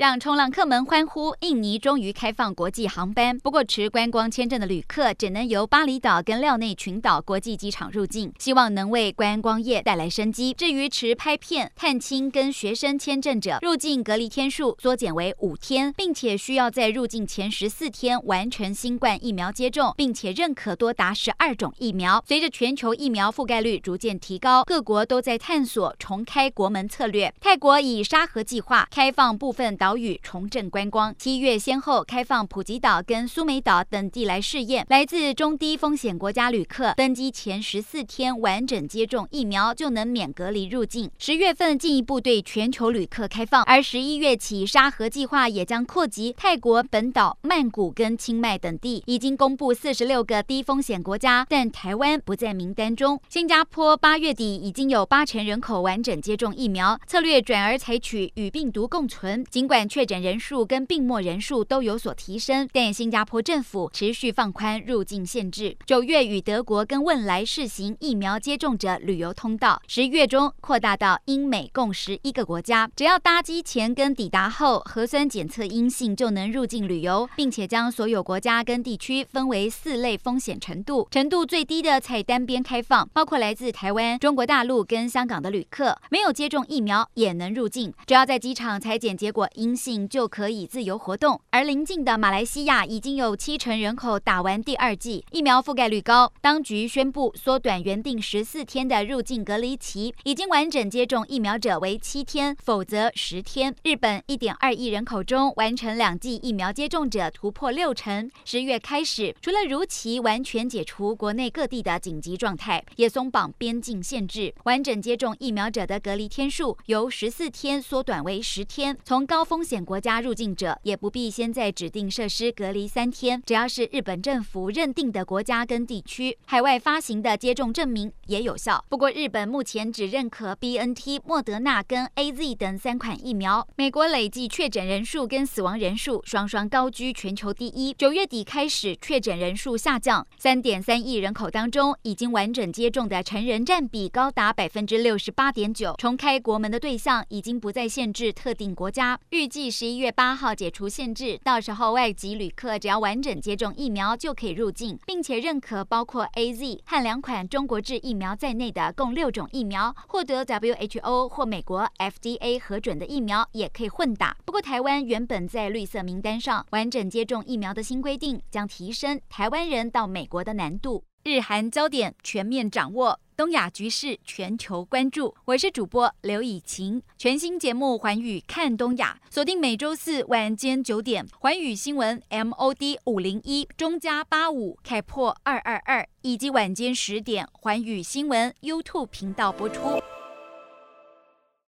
让冲浪客们欢呼！印尼终于开放国际航班，不过持观光签证的旅客只能由巴厘岛跟廖内群岛国际机场入境，希望能为观光业带来生机。至于持拍片、探亲跟学生签证者，入境隔离天数缩减为五天，并且需要在入境前十四天完成新冠疫苗接种，并且认可多达十二种疫苗。随着全球疫苗覆盖率逐渐提高，各国都在探索重开国门策略。泰国以沙盒计划开放部分岛。岛屿重振观光，七月先后开放普吉岛跟苏梅岛等地来试验。来自中低风险国家旅客登机前十四天完整接种疫苗，就能免隔离入境。十月份进一步对全球旅客开放，而十一月起沙盒计划也将扩及泰国本岛、曼谷跟清迈等地。已经公布四十六个低风险国家，但台湾不在名单中。新加坡八月底已经有八成人口完整接种疫苗，策略转而采取与病毒共存，尽管。确诊人数跟病末人数都有所提升，但新加坡政府持续放宽入境限制。九月与德国跟汶莱试行疫苗接种者旅游通道，十月中扩大到英美共十一个国家。只要搭机前跟抵达后核酸检测阴性，就能入境旅游，并且将所有国家跟地区分为四类风险程度，程度最低的采单边开放，包括来自台湾、中国大陆跟香港的旅客，没有接种疫苗也能入境，只要在机场采检结果阴。阴性就可以自由活动，而邻近的马来西亚已经有七成人口打完第二剂，疫苗覆盖率高。当局宣布缩短原定十四天的入境隔离期，已经完整接种疫苗者为七天，否则十天。日本一点二亿人口中完成两剂疫苗接种者突破六成。十月开始，除了如期完全解除国内各地的紧急状态，也松绑边境限制，完整接种疫苗者的隔离天数由十四天缩短为十天，从高峰。风险国家入境者也不必先在指定设施隔离三天，只要是日本政府认定的国家跟地区，海外发行的接种证明也有效。不过，日本目前只认可 BNT、莫德纳跟 AZ 等三款疫苗。美国累计确诊人数跟死亡人数双双高居全球第一。九月底开始，确诊人数下降，三点三亿人口当中，已经完整接种的成人占比高达百分之六十八点九。重开国门的对象已经不再限制特定国家，预。计十一月八号解除限制，到时候外籍旅客只要完整接种疫苗就可以入境，并且认可包括 AZ 和两款中国制疫苗在内的共六种疫苗，获得 WHO 或美国 FDA 核准的疫苗也可以混打。不过，台湾原本在绿色名单上，完整接种疫苗的新规定将提升台湾人到美国的难度。日韩焦点全面掌握。东亚局势全球关注，我是主播刘以晴。全新节目《环宇看东亚》，锁定每周四晚间九点，环宇新闻 MOD 五零一中加八五开破二二二，以及晚间十点，环宇新闻 YouTube 频道播出。